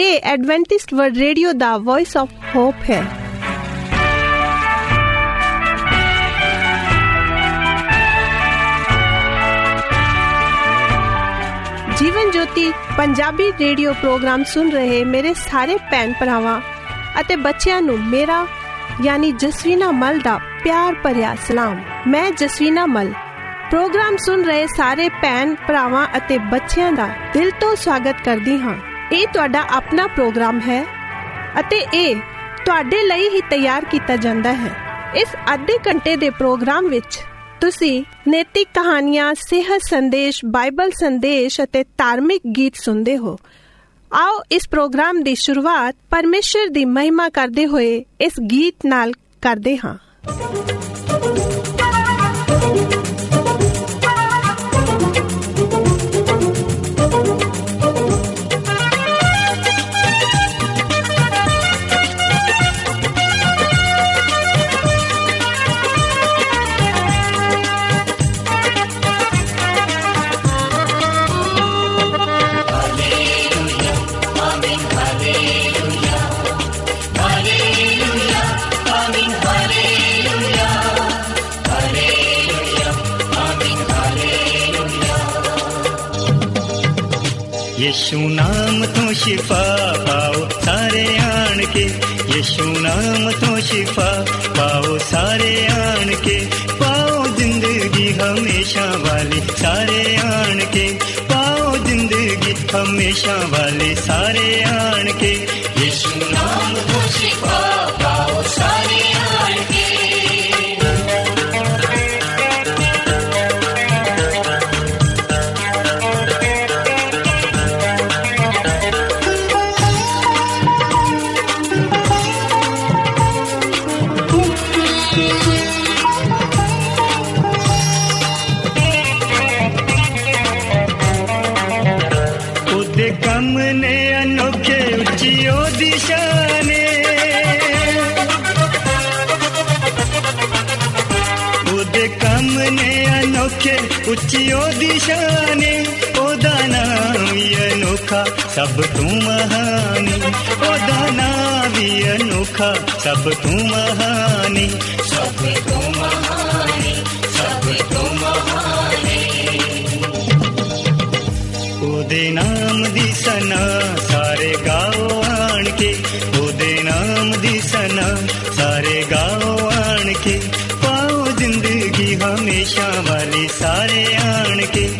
ਇਹ Adventist World Radio ਦਾ Voice of Hope ਹੈ। ਜੀਵਨ ਜੋਤੀ ਪੰਜਾਬੀ ਰੇਡੀਓ ਪ੍ਰੋਗਰਾਮ ਸੁਣ ਰਹੇ ਮੇਰੇ ਸਾਰੇ ਭੈਣ ਭਰਾਵਾਂ ਅਤੇ ਬੱਚਿਆਂ ਨੂੰ ਮੇਰਾ, ਯਾਨੀ ਜਸਵੀਨਾ ਮਲ ਦਾ ਪਿਆਰ ਭਰਿਆ ਸਲਾਮ। ਮੈਂ ਜਸਵੀਨਾ ਮਲ। ਪ੍ਰੋਗਰਾਮ ਸੁਣ ਰਹੇ ਸਾਰੇ ਭੈਣ ਭਰਾਵਾਂ ਅਤੇ ਬੱਚਿਆਂ ਦਾ ਦਿਲ ਤੋਂ ਸਵਾਗਤ ਕਰਦੀ ਹਾਂ। ਇਹ ਤੁਹਾਡਾ ਆਪਣਾ ਪ੍ਰੋਗਰਾਮ ਹੈ ਅਤੇ ਇਹ ਤੁਹਾਡੇ ਲਈ ਹੀ ਤਿਆਰ ਕੀਤਾ ਜਾਂਦਾ ਹੈ। ਇਸ ਅੱਧੇ ਘੰਟੇ ਦੇ ਪ੍ਰੋਗਰਾਮ ਵਿੱਚ ਤੁਸੀਂ ਨੈਤਿਕ ਕਹਾਣੀਆਂ, ਸਿਹਤ ਸੰਦੇਸ਼, ਬਾਈਬਲ ਸੰਦੇਸ਼ ਅਤੇ ਧਾਰਮਿਕ ਗੀਤ ਸੁਣਦੇ ਹੋ। ਆਓ ਇਸ ਪ੍ਰੋਗਰਾਮ ਦੀ ਸ਼ੁਰੂਆਤ ਪਰਮੇਸ਼ਰ ਦੀ ਮਹਿਮਾ ਕਰਦੇ ਹੋਏ ਇਸ ਗੀਤ ਨਾਲ ਕਰਦੇ ਹਾਂ। ਅਨੋਖਾ ਸਭ ਤੋਂ ਮਹਾਨ। ਸਭ ਤੋਂ ਮਹਾਨ ਸਭ ਤੋਂ ਉਹਦੇ ਨਾਮ ਦੀ ਸਨਾ ਸਾਰੇ ਗਾਓ ਆਣ ਕੇ ਉਹਦੇ ਨਾਮ ਦੀ ਸਨਾ ਸਾਰੇ ਗਾਓ ਆਣ ਕੇ ਪਾਓ ਜ਼ਿੰਦਗੀ ਹਮੇਸ਼ਾ ਵਾਲੀ ਸਾਰੇ ਆਣ ਕੇ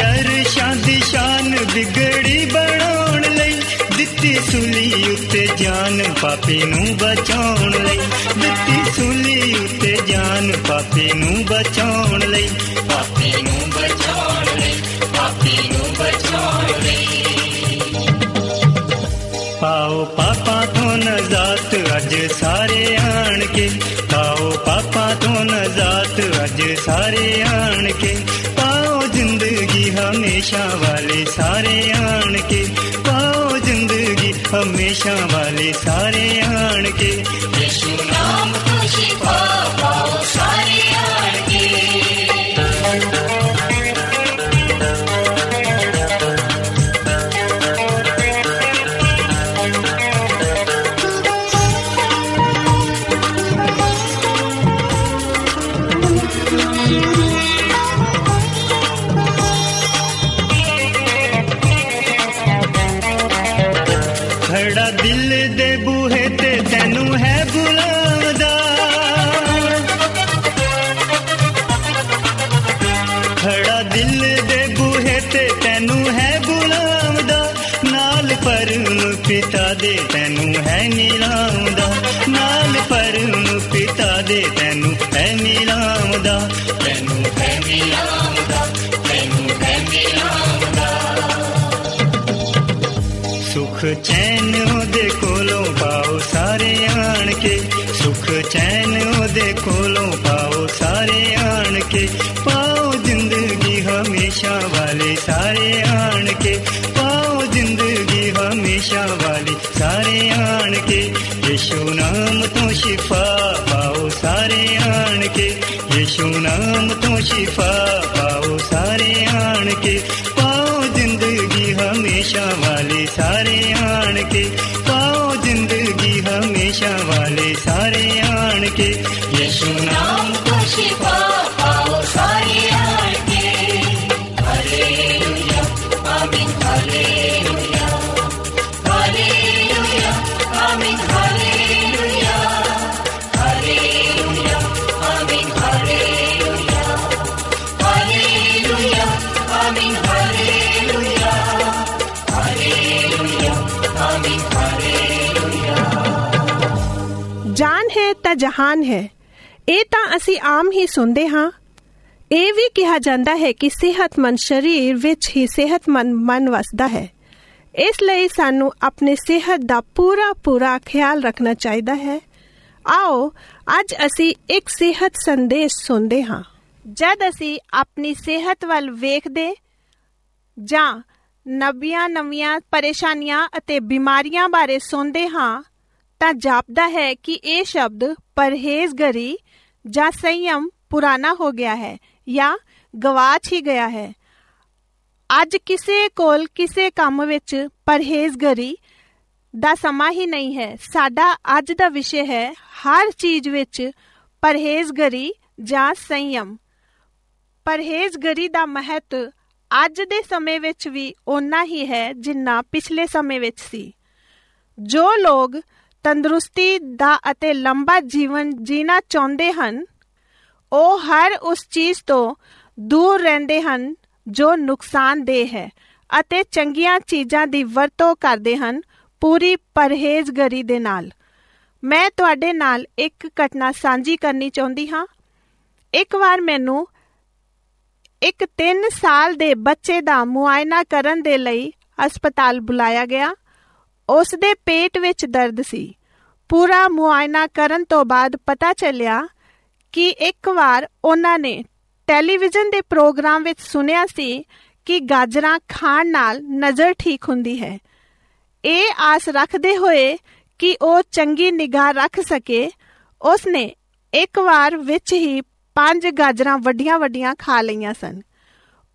ਅਰਸ਼ਾਂ ਦੀ ਸ਼ਾਨ ਬਿਗੜੀ ਬਣਾਉਣ ਲਈ, ਦਿੱਤੀ ਸੁਲੀ ਉੱਤੇ ਜਾਨ ਪਾਪੀ ਨੂੰ ਬਚਾਉਣ ਲਈ, ਦਿੱਤੀ ਸੁਲੀ ਉੱਤੇ ਜਾਨ ਪਾਪੀ ਨੂੰ ਬਚਾਉਣ ਲਈ, ਪਾਪੀ ਨੂੰ ਬਚਾਉਣ ਲਈ, ਪਾਪੀ ਨੂੰ ਬਚਾਉਣ ਲਈ। ਪਾਓ ਪਾਪਾ ਤੋਂ ਨਜ਼ਾਤ ਅੱਜ ਸਾਰੇ ਆਣ ਕੇ, ਪਾਓ ਪਾਪਾ ਤੋਂ ਨਜ਼ਾਤ ਅੱਜ ਸਾਰੇ ਆਣ ਕੇ ਪਾਓ ਜ਼ਿੰਦਗੀ ਹਮੇਸ਼ਾ ਵਾਲੇ ਸਾਰੇ ਆਣ ਕੇ ਪਾਓ ਜ਼ਿੰਦਗੀ ਹਮੇਸ਼ਾ ਵਾਲੇ ਸਾਰੇ ਆਣ ਕੇ ਯਿਸੂ ਨਾਮ ਤੋਂ ਸ਼ਿਫਾ ਪਾਓ। ਯਿਸੂ ਨਾਮ ਤੋਂ ਸ਼ਿਫਾ ਪਾਓ ਸਾਰੇ ਆਣ ਕੇ ਹਾਲੇਲੂਇਆ ਆਮੀਨ ਹਾਲੇਲੂਇਆ ਹਾਲੇਲੂਇਆ ਆਮੀਨ ਹਾਲੇਲੂਇਆ ਹਾਲੇਲੂਇਆ ਆਮੀਨ ਹਾਲੇਲੂਇਆ ਹਾਲੇਲੂਇਆ ਆਮੀਨ ਹਾਲੇਲੂਇਆ ਹਾਲੇਲੂਇਆ ਆਮੀਨ ਹਾਲੇਲੂਇਆ ਜਾਨ ਹੈ ਤਾਂ ਜਹਾਨ ਹੈ ਇਹ ਤਾਂ ਅਸੀਂ ਆਮ ਹੀ ਸੁਣਦੇ ਹਾਂ। ਇਹ ਵੀ ਕਿਹਾ ਜਾਂਦਾ ਹੈ ਕਿ ਸਿਹਤਮੰਦ ਸਰੀਰ ਵਿੱਚ ਹੀ ਸਿਹਤਮੰਦ ਮਨ ਵਸਦਾ ਹੈ। ਇਸ ਲਈ ਸਾਨੂੰ ਆਪਣੀ ਸਿਹਤ ਦਾ ਪੂਰਾ ਪੂਰਾ ਖਿਆਲ ਰੱਖਣਾ ਚਾਹੀਦਾ ਹੈ। ਆਓ, ਅੱਜ ਅਸੀਂ ਇੱਕ ਸਿਹਤ ਸੰਦੇਸ਼ ਸੁਣਦੇ ਹਾਂ। ਜਦ ਅਸੀਂ ਆਪਣੀ ਸਿਹਤ ਵੱਲ ਵੇਖਦੇ ਜਾਂ ਨਵੀਆਂ ਨਵੀਆਂ ਪਰੇਸ਼ਾਨੀਆਂ ਅਤੇ ਬਿਮਾਰੀਆਂ ਬਾਰੇ ਸੁਣਦੇ ਹਾਂ, ਤਾਂ ਜਾਪਦਾ ਹੈ ਕਿ ਇਹ ਸ਼ਬਦ ਪਰਹੇਜ਼ਗਰੀ ਜਾਂ ਸੰਯਮ ਪੁਰਾਣਾ ਹੋ ਗਿਆ ਹੈ ਜਾਂ ਗਵਾਚ ਹੀ ਗਿਆ ਹੈ ਅੱਜ ਕਿਸੇ ਕੋਲ ਕਿਸੇ ਕੰਮ ਵਿੱਚ ਪਰਹੇਜ਼ਗਰੀ ਦਾ ਸਮਾਂ ਹੀ ਨਹੀਂ ਹੈ ਸਾਡਾ ਅੱਜ ਦਾ ਵਿਸ਼ੇ ਹੈ ਹਰ ਚੀਜ਼ ਵਿੱਚ ਪਰਹੇਜ਼ਗਰੀ ਜਾਂ ਸੰਯਮ ਪਰਹੇਜ਼ਗਰੀ ਦਾ ਮਹੱਤਵ ਅੱਜ ਦੇ ਸਮੇਂ ਵਿੱਚ ਵੀ ਓਨਾ ਹੀ ਹੈ ਜਿੰਨਾ ਪਿਛਲੇ ਸਮੇਂ ਵਿੱਚ ਸੀ ਜੋ ਲੋਕ ਤੰਦਰੁਸਤੀ ਦਾ ਅਤੇ ਲੰਬਾ ਜੀਵਨ ਜੀਣਾ ਚਾਹੁੰਦੇ ਹਨ, ਉਹ ਹਰ ਉਸ ਚੀਜ਼ ਤੋਂ ਦੂਰ ਰਹਿੰਦੇ ਹਨ ਜੋ ਨੁਕਸਾਨਦੇਹ ਹੈ ਅਤੇ ਚੰਗੀਆਂ ਚੀਜ਼ਾਂ ਦੀ ਵਰਤੋਂ ਕਰਦੇ ਹਨ ਪੂਰੀ ਪਰਹੇਜ਼ਗਰੀ ਦੇ ਨਾਲ। ਮੈਂ ਤੁਹਾਡੇ ਨਾਲ ਇੱਕ ਘਟਨਾ ਸਾਂਝੀ ਕਰਨੀ ਚਾਹੁੰਦੀ ਹਾਂ। ਇੱਕ ਵਾਰ ਮੈਨੂੰ ਇੱਕ 3 ਸਾਲ ਦੇ ਬੱਚੇ ਦਾ ਮੁਆਇਨਾ ਕਰਨ ਦੇ ਲਈ ਹਸਪਤਾਲ ਬੁਲਾਇਆ ਗਿਆ। ਉਸ ਦੇ ਪੇਟ ਵਿੱਚ ਦਰਦ ਸੀ। ਪੂਰਾ ਮੁਆਇਨਾ ਕਰਨ ਤੋਂ ਬਾਅਦ ਪਤਾ ਚੱਲਿਆ ਕਿ ਇੱਕ ਵਾਰ ਉਹਨਾਂ ਨੇ ਟੈਲੀਵਿਜ਼ਨ ਦੇ ਪ੍ਰੋਗਰਾਮ ਵਿੱਚ ਸੁਨਿਆ ਸੀ ਕਿ ਗਾਜਰਾਂ ਖਾਣ ਨਾਲ ਨਜ਼ਰ ਠੀਕ ਹੁੰਦੀ ਹੈ। ਇਹ ਆਸ ਰੱਖਦੇ ਹੋਏ ਕਿ ਉਹ ਚੰਗੀ ਨਿਗਾਹ ਰੱਖ ਸਕੇ ਉਸ ਨੇ ਇੱਕ ਵਾਰ ਵਿੱਚ ਹੀ ਪੰਜ ਗਾਜਰਾਂ ਵੱਡੀਆਂ-ਵੱਡੀਆਂ ਖਾ ਲਈਆਂ ਸਨ।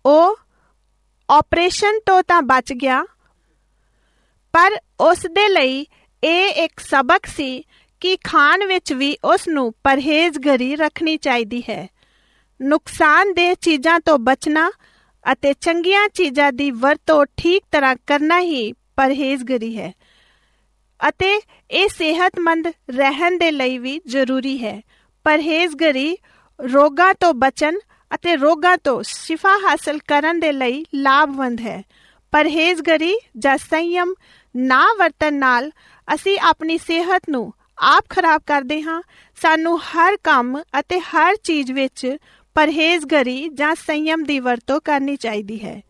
ਉਹ ਆਪਰੇਸ਼ਨ ਤੋਂ ਤਾਂ ਬਚ ਗਿਆ ਪਰ ਉਸ ਦੇ ਲਈ ਇਹ ਇੱਕ ਸਬਕ ਸੀ ਕਿ ਖਾਣ ਵਿੱਚ ਵੀ ਉਸ ਨੂੰ ਪਰਹੇਜ਼ਗਰੀ ਰੱਖਣੀ ਚਾਹੀਦੀ ਹੈ। ਨੁਕਸਾਨਦੇਹ ਚੀਜ਼ਾਂ ਤੋਂ ਬਚਣਾ ਅਤੇ ਚੰਗੀਆਂ ਚੀਜ਼ਾਂ ਦੀ ਵਰਤੋਂ ਠੀਕ ਤਰ੍ਹਾਂ ਕਰਨਾ ਹੀ ਪਰਹੇਜ਼ਗਰੀ ਹੈ ਅਤੇ ਇਹ ਸਿਹਤਮੰਦ ਰਹਿਣ ਦੇ ਲਈ ਵੀ ਜ਼ਰੂਰੀ ਹੈ। ਪਰਹੇਜ਼ਗਰੀ ਰੋਗਾਂ ਤੋਂ ਬਚਣ ਅਤੇ ਰੋਗਾਂ ਤੋਂ ਸ਼ਿਫਾ ਹਾਸਲ ਕਰਨ ਦੇ ਲਈ ਲਾਭਵੰਦ ਹੈ। ਪਰਹੇਜ਼ਗਰੀ ਜਾਂ ਸੰਯਮ ਨਾ ਵਰਤਨ ਨਾਲ ਅਸੀਂ ਆਪਣੀ ਸਿਹਤ ਨੂੰ ਆਪ ਖਰਾਬ ਕਰਦੇ ਹਾਂ। ਸਾਨੂੰ ਹਰ ਕੰਮ ਅਤੇ ਹਰ ਚੀਜ਼ ਵਿੱਚ ਪਰਹੇਜ਼ਗਰੀ ਜਾਂ ਸੰਯਮ ਦੀ ਵਰਤੋਂ ਕਰਨੀ ਚਾਹੀਦੀ ਹੈ।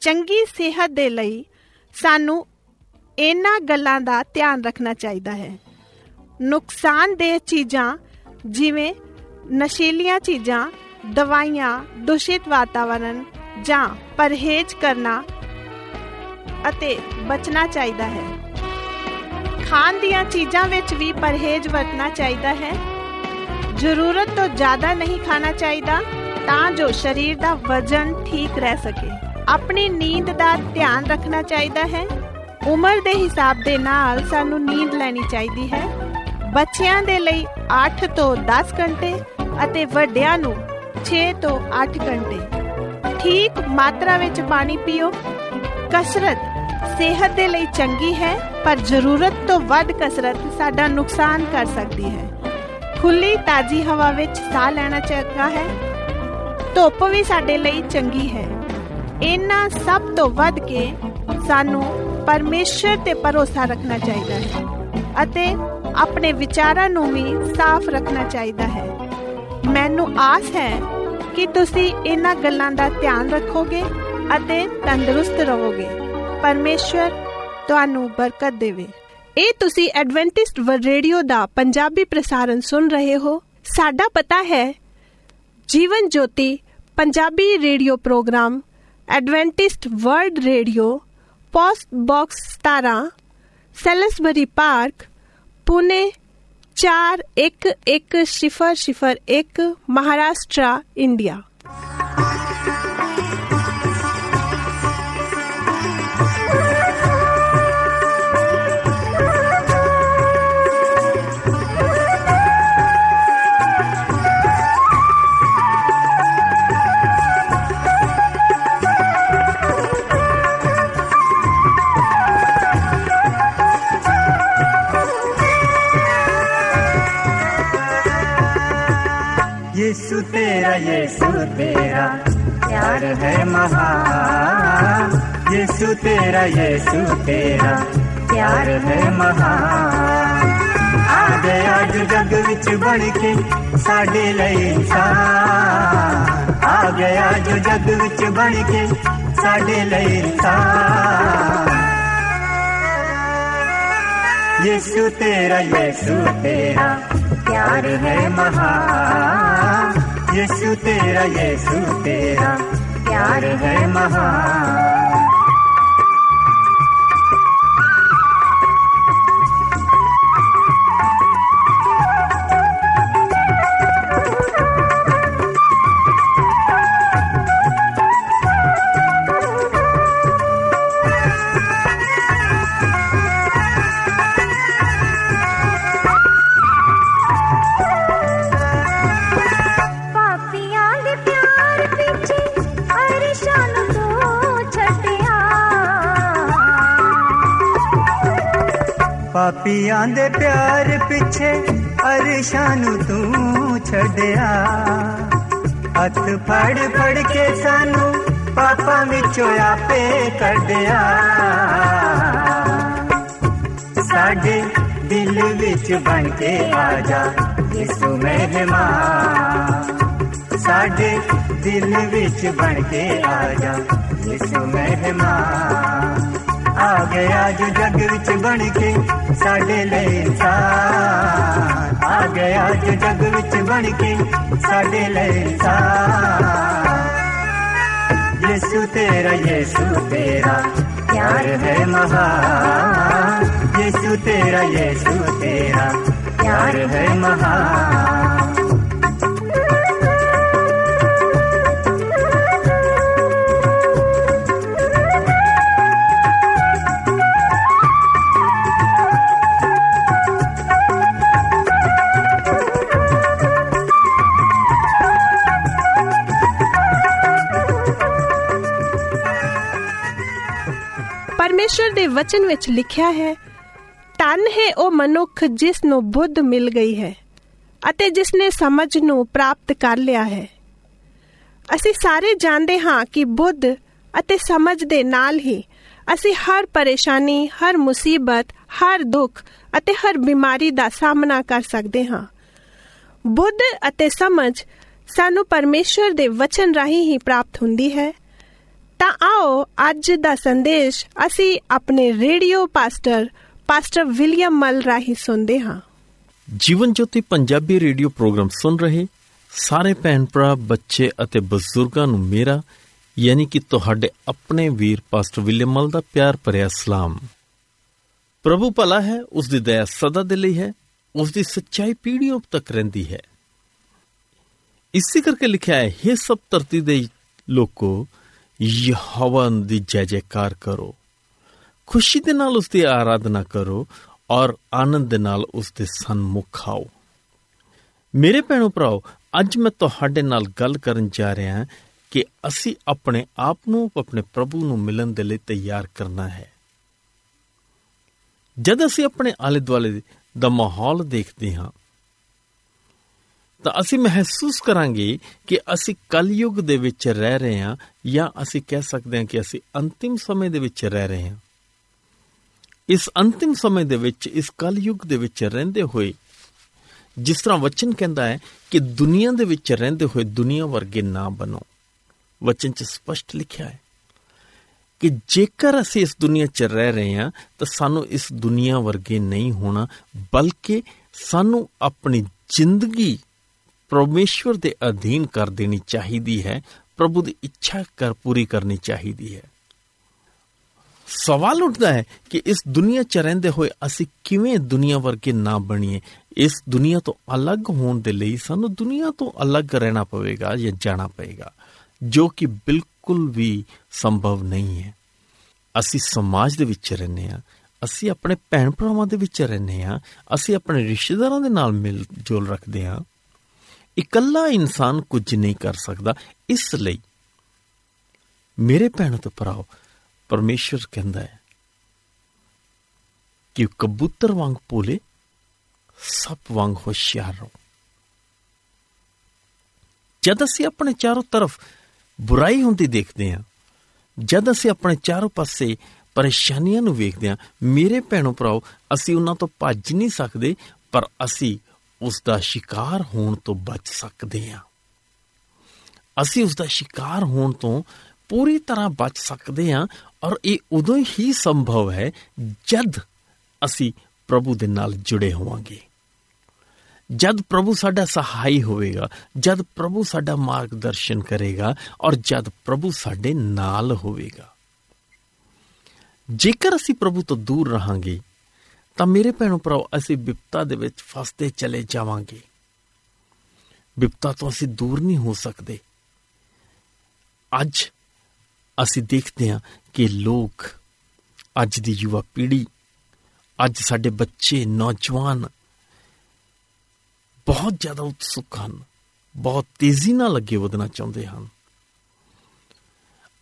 ਚੰਗੀ ਸਿਹਤ ਦੇ ਲਈ ਸਾਨੂੰ ਇਹਨਾਂ ਗੱਲਾਂ ਦਾ ਧਿਆਨ ਰੱਖਣਾ ਚਾਹੀਦਾ ਹੈ। ਨੁਕਸਾਨਦੇਹ ਚੀਜ਼ਾਂ ਜਿਵੇਂ ਨਸ਼ੀਲੀਆਂ ਚੀਜ਼ਾਂ, ਦਵਾਈਆਂ, ਦੂਸ਼ਿਤ ਵਾਤਾਵਰਣ ਜਾਂ ਪਰਹੇਜ਼ ਕਰਨਾ ਅਤੇ ਬਚਣਾ ਚਾਹੀਦਾ ਹੈ। ਖਾਣ ਦੀਆਂ ਚੀਜ਼ਾਂ ਵਿੱਚ ਵੀ ਪਰਹੇਜ਼ ਵਰਤਣਾ ਚਾਹੀਦਾ ਹੈ। ਜ਼ਰੂਰਤ ਤੋਂ ਜ਼ਿਆਦਾ ਨਹੀਂ ਖਾਣਾ ਚਾਹੀਦਾ, ਤਾਂ ਜੋ ਸਰੀਰ ਦਾ ਵਜ਼ਨ ਠੀਕ ਰਹਿ ਸਕੇ। ਆਪਣੀ ਨੀਂਦ ਦਾ ਧਿਆਨ ਰੱਖਣਾ ਚਾਹੀਦਾ ਹੈ। ਉਮਰ ਦੇ ਹਿਸਾਬ ਦੇ ਨਾਲ ਸਾਨੂੰ ਨੀਂਦ ਲੈਣੀ ਚਾਹੀਦੀ ਹੈ। ਬੱਚਿਆਂ ਦੇ ਲਈ 8 ਤੋਂ 10 ਘੰਟੇ ਅਤੇ ਵੱਡਿਆਂ ਨੂੰ 6 ਤੋਂ 8 ਘੰਟੇ। ਠੀਕ ਮਾਤਰਾ ਵਿੱਚ ਪਾਣੀ ਪੀਓ। ਕਸਰਤ ਸਿਹਤ ਦੇ ਲਈ ਚੰਗੀ ਹੈ, ਪਰ ਜ਼ਰੂਰਤ ਤੋਂ ਵੱਧ ਕਸਰਤ ਸਾਡਾ ਨੁਕਸਾਨ ਕਰ ਸਕਦੀ ਹੈ। ਖੁੱਲੀ ਤਾਜ਼ੀ ਹਵਾ ਵਿੱਚ ਸਾਹ ਲੈਣਾ ਚਾਹੀਦਾ ਹੈ। ਧੁੱਪ ਵੀ ਸਾਡੇ ਲਈ ਚੰਗੀ ਹੈ। ਇਹਨਾਂ ਸਭ ਤੋਂ ਵੱਧ ਕੇ ਸਾਨੂੰ ਪਰਮੇਸ਼ਰ ਤੇ ਭਰੋਸਾ ਰੱਖਣਾ ਚਾਹੀਦਾ ਹੈ ਅਤੇ ਆਪਣੇ ਵਿਚਾਰਾਂ ਨੂੰ ਵੀ ਸਾਫ਼ ਰੱਖਣਾ ਚਾਹੀਦਾ ਹੈ। ਮੈਨੂੰ ਆਸ ਹੈ ਕਿ ਤੁਸੀਂ ਇਹਨਾਂ ਗੱਲਾਂ ਦਾ ਧਿਆਨ ਰੱਖੋਗੇ ਅਤੇ ਤੰਦਰੁਸਤ ਰਹੋਗੇ। ਪਰਮੇਸ਼ਵਰ ਤੁਹਾਨੂੰ ਬਰਕਤ ਦੇਵੇ ਇਹ ਤੁਸੀਂ ਐਡਵੈਂਟਿਸਟ ਵਰਲਡ ਰੇਡੀਓ ਦਾ ਪੰਜਾਬੀ ਪ੍ਰਸਾਰਣ ਸੁਣ ਰਹੇ ਹੋ ਸਾਡਾ ਪਤਾ ਹੈ Jeevan Jyoti Punjabi radio program Adventist World Radio post box 17 Salisbury Park Pune 411001 Maharashtra India Yeshu ये तेरा प्यार है महान ये सु तेरा, ये तेरा प्यार है महान आ गया जग विच बन के साडे इंसान आ गया जो जग विच बन के साडे इंसान यीशु तेरा यीशु तेरा प्यार है महान यीशु तेरा यीशु तेरा प्यार है महान ਪਾਪੀਆਂ ਦੇ ਪਿਆਰ ਪਿੱਛੇ ਅਰਸ਼ਾਂ ਨੂੰ ਤੂੰ ਛੱਡਿਆ। ਹੱਥ ਫੜ ਫੜ ਕੇ ਸਾਨੂੰ ਪਾਪਾਂ ਵਿੱਚੋਂ ਆਪੇ ਕੱਢਿਆ। ਸਾਡੇ ਦਿਲ ਵਿੱਚ ਬਣ ਕੇ ਆ ਜਾ ਯਿਸੂ ਮਹਿਮਾਨ ਸਾਡੇ ਦਿਲ ਵਿੱਚ ਬਣ ਕੇ ਆ ਜਾ ਯਿਸੂ ਮਹਿਮਾਨ ਗਿਆ ਜੋ ਜਗ ਵਿੱਚ ਬਣ ਕੇ ਸਾਡੇ ਲਈ ਇਨਸਾਨ ਆ ਗਿਆ ਜੋ ਜਗ ਵਿੱਚ ਬਣ ਕੇ ਸਾਡੇ ਲਈ ਇਨਸਾਨ यीशु तेरा यीशु तेरा प्यार है महान यीशु तेरा यीशु तेरा प्यार है महान ਦੇ ਵਚਨ ਵਿੱਚ ਲਿਖਿਆ ਹੈ, ਧਨ ਹੈ ਉਹ ਮਨੁੱਖ ਜਿਸ ਨੂੰ ਬੁੱਧ ਮਿਲ ਗਈ ਹੈ ਅਤੇ ਜਿਸ ਨੇ ਸਮਝ ਨੂੰ ਪ੍ਰਾਪਤ ਕਰ ਲਿਆ ਹੈ। ਅਸੀਂ ਸਾਰੇ ਜਾਣਦੇ ਹਾਂ ਕਿ ਬੁੱਧ ਅਤੇ ਸਮਝ ਦੇ ਨਾਲ ਹੀ ਅਸੀਂ ਹਰ ਪਰੇਸ਼ਾਨੀ, ਹਰ ਮੁਸੀਬਤ, ਹਰ ਦੁੱਖ ਅਤੇ ਹਰ ਬਿਮਾਰੀ ਦਾ ਸਾਹਮਣਾ ਕਰ ਸਕਦੇ ਹਾਂ। ਬੁੱਧ ਅਤੇ ਸਮਝ ਸਾਨੂੰ ਪਰਮੇਸ਼ਰ ਦੇ ਵਚਨ ਰਾਹੀਂ ਹੀ ਪ੍ਰਾਪਤ ਹੁੰਦੀ ਹੈ ਤਾਂ ਆਓ ਅੱਜ ਦਾ ਸੰਦੇਸ਼ ਅਸੀਂ ਆਪਣੇ ਰੇਡੀਓ ਪਾਸਟਰ ਪਾਸਟਰ ਵਿਲੀਅਮ ਮਲ ਰਾਹੀਂ ਸੁਣਦੇ ਹਾਂ। ਜੀਵਨ ਜੋਤੀ ਪੰਜਾਬੀ ਰੇਡੀਓ ਪ੍ਰੋਗਰਾਮ ਸੁਣ ਰਹੇ ਸਾਰੇ ਭੈਣ ਭਰਾ, ਬੱਚੇ ਅਤੇ ਬਜ਼ੁਰਗਾਂ ਨੂੰ ਮੇਰਾ, ਯਾਨੀ ਕਿ ਤੁਹਾਡੇ ਆਪਣੇ ਵੀਰ ਪਾਸਟਰ ਵਿਲੀਅਮ ਮਲ ਦਾ ਪਿਆਰ ਭਰਿਆ ਸਲਾਮ। ਪ੍ਰਭੂ ਭਲਾ ਹੈ, ਉਸ ਦੀ ਦਇਆ ਸਦਾ ਦੇ ਲਈ ਹੈ, ਉਸ ਦੀ ਸੱਚਾਈ ਪੀੜ੍ਹੀਆਂ ਤੱਕ ਰਹਿੰਦੀ ਹੈ। ਇਸੇ ਕਰਕੇ ਲਿਖਿਆ ਹੈ हे ਸਭ ਧਰਤੀ ਦੇ ਲੋਕੋ ਯਹੋਵਾ ਦੀ ਜੈ ਜੈਕਾਰ ਕਰੋ। ਖੁਸ਼ੀ ਦੇ ਨਾਲ ਉਸ ਦੀ ਆਰਾਧਨਾ ਕਰੋ ਔਰ ਆਨੰਦ ਦੇ ਨਾਲ ਉਸ ਦੇ ਸਨਮੁਖ ਆਓ ਮੇਰੇ ਭੈਣੋ ਭਰਾਓ, ਅੱਜ ਮੈਂ ਤੁਹਾਡੇ ਨਾਲ ਗੱਲ ਕਰਨ ਜਾ ਰਿਹਾ ਹਾਂ ਕਿ ਅਸੀਂ ਆਪਣੇ ਆਪ ਨੂੰ, ਆਪਣੇ ਪ੍ਰਭੂ ਨੂੰ ਮਿਲਣ ਦੇ ਲਈ ਤਿਆਰ ਕਰਨਾ ਹੈ। ਜਦ ਅਸੀਂ ਆਪਣੇ ਆਲੇ ਦੁਆਲੇ ਦਾ ਮਾਹੌਲ ਦੇਖਦੇ ਹਾਂ ਤਾਂ ਅਸੀਂ ਮਹਿਸੂਸ ਕਰਾਂਗੇ ਕਿ ਅਸੀਂ ਕਲਯੁਗ ਦੇ ਵਿੱਚ ਰਹਿ ਰਹੇ ਹਾਂ ਜਾਂ ਅਸੀਂ ਕਹਿ ਸਕਦੇ ਹਾਂ ਕਿ ਅਸੀਂ ਅੰਤਿਮ ਸਮੇਂ ਦੇ ਵਿੱਚ ਰਹਿ ਰਹੇ ਹਾਂ। ਇਸ ਅੰਤਿਮ ਸਮੇਂ ਦੇ ਵਿੱਚ, ਇਸ ਕਲਯੁਗ ਦੇ ਵਿੱਚ ਰਹਿੰਦੇ ਹੋਏ, ਜਿਸ ਤਰ੍ਹਾਂ ਵਚਨ ਕਹਿੰਦਾ ਹੈ ਕਿ ਦੁਨੀਆ ਦੇ ਵਿੱਚ ਰਹਿੰਦੇ ਹੋਏ ਦੁਨੀਆ ਵਰਗੇ ਨਾ ਬਣੋ। ਵਚਨ 'ਚ ਸਪਸ਼ਟ ਲਿਖਿਆ ਹੈ ਕਿ ਜੇਕਰ ਅਸੀਂ ਇਸ ਦੁਨੀਆ 'ਚ ਰਹਿ ਰਹੇ ਹਾਂ, ਤਾਂ ਸਾਨੂੰ ਇਸ ਦੁਨੀਆ ਵਰਗੇ ਨਹੀਂ ਹੋਣਾ, ਬਲਕਿ ਸਾਨੂੰ ਆਪਣੀ ਜ਼ਿੰਦਗੀ ਪਰਮੇਸ਼ਵਰ ਦੇ ਅਧੀਨ ਕਰ ਦੇਣੀ ਚਾਹੀਦੀ ਹੈ, ਪ੍ਰਭੂ ਦੀ ਇੱਛਾ ਕਰ ਪੂਰੀ ਕਰਨੀ ਚਾਹੀਦੀ ਹੈ। ਸਵਾਲ ਉੱਠਦਾ ਹੈ ਕਿ ਇਸ ਦੁਨੀਆ 'ਚ ਰਹਿੰਦੇ ਹੋਏ ਅਸੀਂ ਕਿਵੇਂ ਦੁਨੀਆ ਵਰਗੇ ਨਾ ਬਣੀਏ? ਇਸ ਦੁਨੀਆ ਤੋਂ ਅਲੱਗ ਹੋਣ ਦੇ ਲਈ ਸਾਨੂੰ ਦੁਨੀਆ ਤੋਂ ਅਲੱਗ ਰਹਿਣਾ ਪਵੇਗਾ ਜਾਂ ਜਾਣਾ ਪਏਗਾ ਜੋ ਕਿ ਬਿਲਕੁਲ ਵੀ ਸੰਭਵ ਨਹੀਂ ਹੈ। ਅਸੀਂ ਸਮਾਜ ਦੇ ਵਿੱਚ ਰਹਿੰਦੇ ਹਾਂ, ਅਸੀਂ ਆਪਣੇ ਭੈਣ ਭਰਾਵਾਂ ਦੇ ਵਿੱਚ ਰਹਿੰਦੇ ਹਾਂ, ਅਸੀਂ ਆਪਣੇ ਰਿਸ਼ਤੇਦਾਰਾਂ ਦੇ ਨਾਲ ਮਿਲ ਜੋਲ ਰੱਖਦੇ ਹਾਂ ਇਕੱਲਾ ਇਨਸਾਨ ਕੁਝ ਨਹੀਂ ਕਰ ਸਕਦਾ। ਇਸ ਲਈ ਮੇਰੇ ਭੈਣੋ ਤੇ ਭਰਾਓ, ਪਰਮੇਸ਼ਰ ਕਹਿੰਦਾ ਹੈ ਕਿ ਕਬੂਤਰ ਵਾਂਗ ਭੋਲੇ, ਸੱਪ ਵਾਂਗ ਹੋਸ਼ਿਆਰ ਰਹੋ। ਜਦ ਅਸੀਂ ਆਪਣੇ ਚਾਰੋਂ ਤਰਫ ਬੁਰਾਈ ਹੁੰਦੀ ਦੇਖਦੇ ਹਾਂ, ਜਦ ਅਸੀਂ ਆਪਣੇ ਚਾਰੋਂ ਪਾਸੇ ਪਰੇਸ਼ਾਨੀਆਂ ਨੂੰ ਵੇਖਦੇ ਹਾਂ, ਮੇਰੇ ਭੈਣੋ ਭਰਾਓ, ਅਸੀਂ ਉਹਨਾਂ ਤੋਂ ਭੱਜ ਨਹੀਂ ਸਕਦੇ, ਪਰ ਅਸੀਂ ਉਸ ਦਾ ਸ਼ਿਕਾਰ ਹੋਣ ਤੋਂ ਬਚ ਸਕਦੇ ਹਾਂ। ਅਸੀਂ ਉਸ ਦਾ ਸ਼ਿਕਾਰ ਹੋਣ ਤੋਂ ਪੂਰੀ ਤਰ੍ਹਾਂ ਬਚ ਸਕਦੇ ਹਾਂ ਔਰ ਇਹ ਉਦੋਂ ਹੀ ਸੰਭਵ ਹੈ ਜਦ ਅਸੀਂ ਪ੍ਰਭੂ ਦੇ ਨਾਲ ਜੁੜੇ ਹੋਵਾਂਗੇ। ਜਦ ਪ੍ਰਭੂ ਸਾਡਾ ਸਹਾਈ ਹੋਵੇਗਾ, ਜਦ ਪ੍ਰਭੂ ਸਾਡਾ ਮਾਰਗਦਰਸ਼ਨ ਕਰੇਗਾ ਔਰ ਜਦ ਪ੍ਰਭੂ ਸਾਡੇ ਨਾਲ ਹੋਵੇਗਾ। ਜੇਕਰ ਅਸੀਂ ਪ੍ਰਭੂ ਤੋਂ ਦੂਰ ਰਹਾਂਗੇ ਤਾਂ ਮੇਰੇ ਭੈਣੋ ਭਰਾਓ, ਅਸੀਂ ਵਿਪਤਾ ਦੇ ਵਿੱਚ ਫਸਦੇ ਚਲੇ ਜਾਵਾਂਗੇ। ਵਿਪਤਾ ਤੋਂ ਅਸੀਂ ਦੂਰ ਨਹੀਂ ਹੋ ਸਕਦੇ। ਅੱਜ ਅਸੀਂ ਦੇਖਦੇ ਹਾਂ ਕਿ ਲੋਕ ਅੱਜ ਦੀ ਯੁਵਾ ਪੀੜ੍ਹੀ, ਅੱਜ ਸਾਡੇ ਬੱਚੇ, ਨੌਜਵਾਨ ਬਹੁਤ ਜ਼ਿਆਦਾ ਉਤਸੁਕ ਹਨ, ਬਹੁਤ ਤੇਜ਼ੀ ਨਾਲ ਲੱਗੇ ਵਧਣਾ ਚਾਹੁੰਦੇ ਹਨ।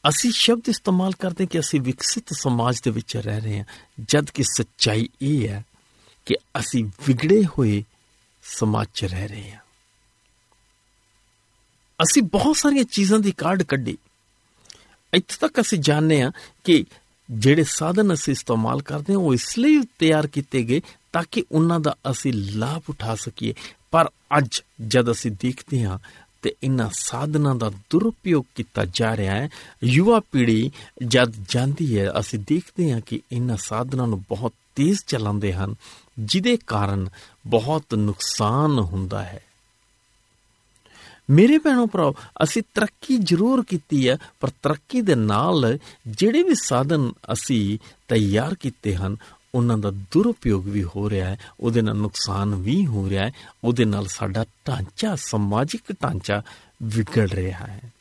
ਅਸੀਂ ਸ਼ਬਦ ਇਸਤੇਮਾਲ ਕਰਦੇ ਕਿ ਅਸੀਂ ਵਿਕਸਿਤ ਸਮਾਜ ਦੇ ਵਿੱਚ ਰਹਿ ਰਹੇ ਹਾਂ। ਜਦ ਕਿ ਸੱਚਾਈ ਇਹ ਹੈ ਕਿ ਅਸੀਂ ਵਿਗੜੇ ਹੋਏ ਸਮਾਜ 'ਚ ਰਹਿ ਰਹੇ ਹਾਂ। ਅਸੀਂ ਬਹੁਤ ਸਾਰੀਆਂ ਚੀਜ਼ਾਂ ਦੀ ਕਾਢ ਕੱਢੀ। ਇੱਥੇ ਤੱਕ ਅਸੀਂ ਜਾਣਦੇ ਹਾਂ ਕਿ ਜਿਹੜੇ ਸਾਧਨ ਅਸੀਂ ਇਸਤੇਮਾਲ ਕਰਦੇ ਹਾਂ, ਉਹ ਇਸ ਲਈ ਤਿਆਰ ਕੀਤੇ ਗਏ ਤਾਂ ਕਿ ਉਹਨਾਂ ਦਾ ਅਸੀਂ ਲਾਭ ਉਠਾ ਸਕੀਏ। ਪਰ ਅੱਜ ਜਦ ਅਸੀਂ ਦੇਖਦੇ ਹਾਂ ਤੇ ਇਹਨਾਂ ਸਾਧਨਾਂ ਦਾ ਦੁਰਉਪਯੋਗ ਕੀਤਾ ਜਾ ਰਿਹਾ ਹੈ। ਯੁਵਾ ਪੀੜ੍ਹੀ ਜਦ ਜਾਂਦੀ ਹੈ, ਅਸੀਂ ਦੇਖਦੇ ਹਾਂ ਕਿ ਇਹਨਾਂ ਸਾਧਨਾਂ ਨੂੰ ਬਹੁਤ ਤੇਜ਼ ਚਲਾਉਂਦੇ ਹਨ, ਜਿਹਦੇ ਕਾਰਨ ਬਹੁਤ ਨੁਕਸਾਨ ਹੁੰਦਾ ਹੈ। ਮੇਰੇ ਭੈਣੋ ਭਰਾਓ, ਅਸੀਂ ਤਰੱਕੀ ਜ਼ਰੂਰ ਕੀਤੀ ਹੈ, ਪਰ ਤਰੱਕੀ ਦੇ ਨਾਲ ਜਿਹੜੇ ਵੀ ਸਾਧਨ ਅਸੀਂ ਤਿਆਰ ਕੀਤੇ ਹਨ ਉਹਨਾਂ ਦਾ ਦੁਰਉਪਯੋਗ ਵੀ ਹੋ ਰਿਹਾ ਹੈ, ਉਹਦੇ ਨਾਲ ਨੁਕਸਾਨ ਵੀ ਹੋ ਰਿਹਾ ਹੈ, ਉਹਦੇ ਨਾਲ ਸਾਡਾ ਢਾਂਚਾ, ਸਮਾਜਿਕ ਢਾਂਚਾ ਵਿਗੜ ਰਿਹਾ ਹੈ।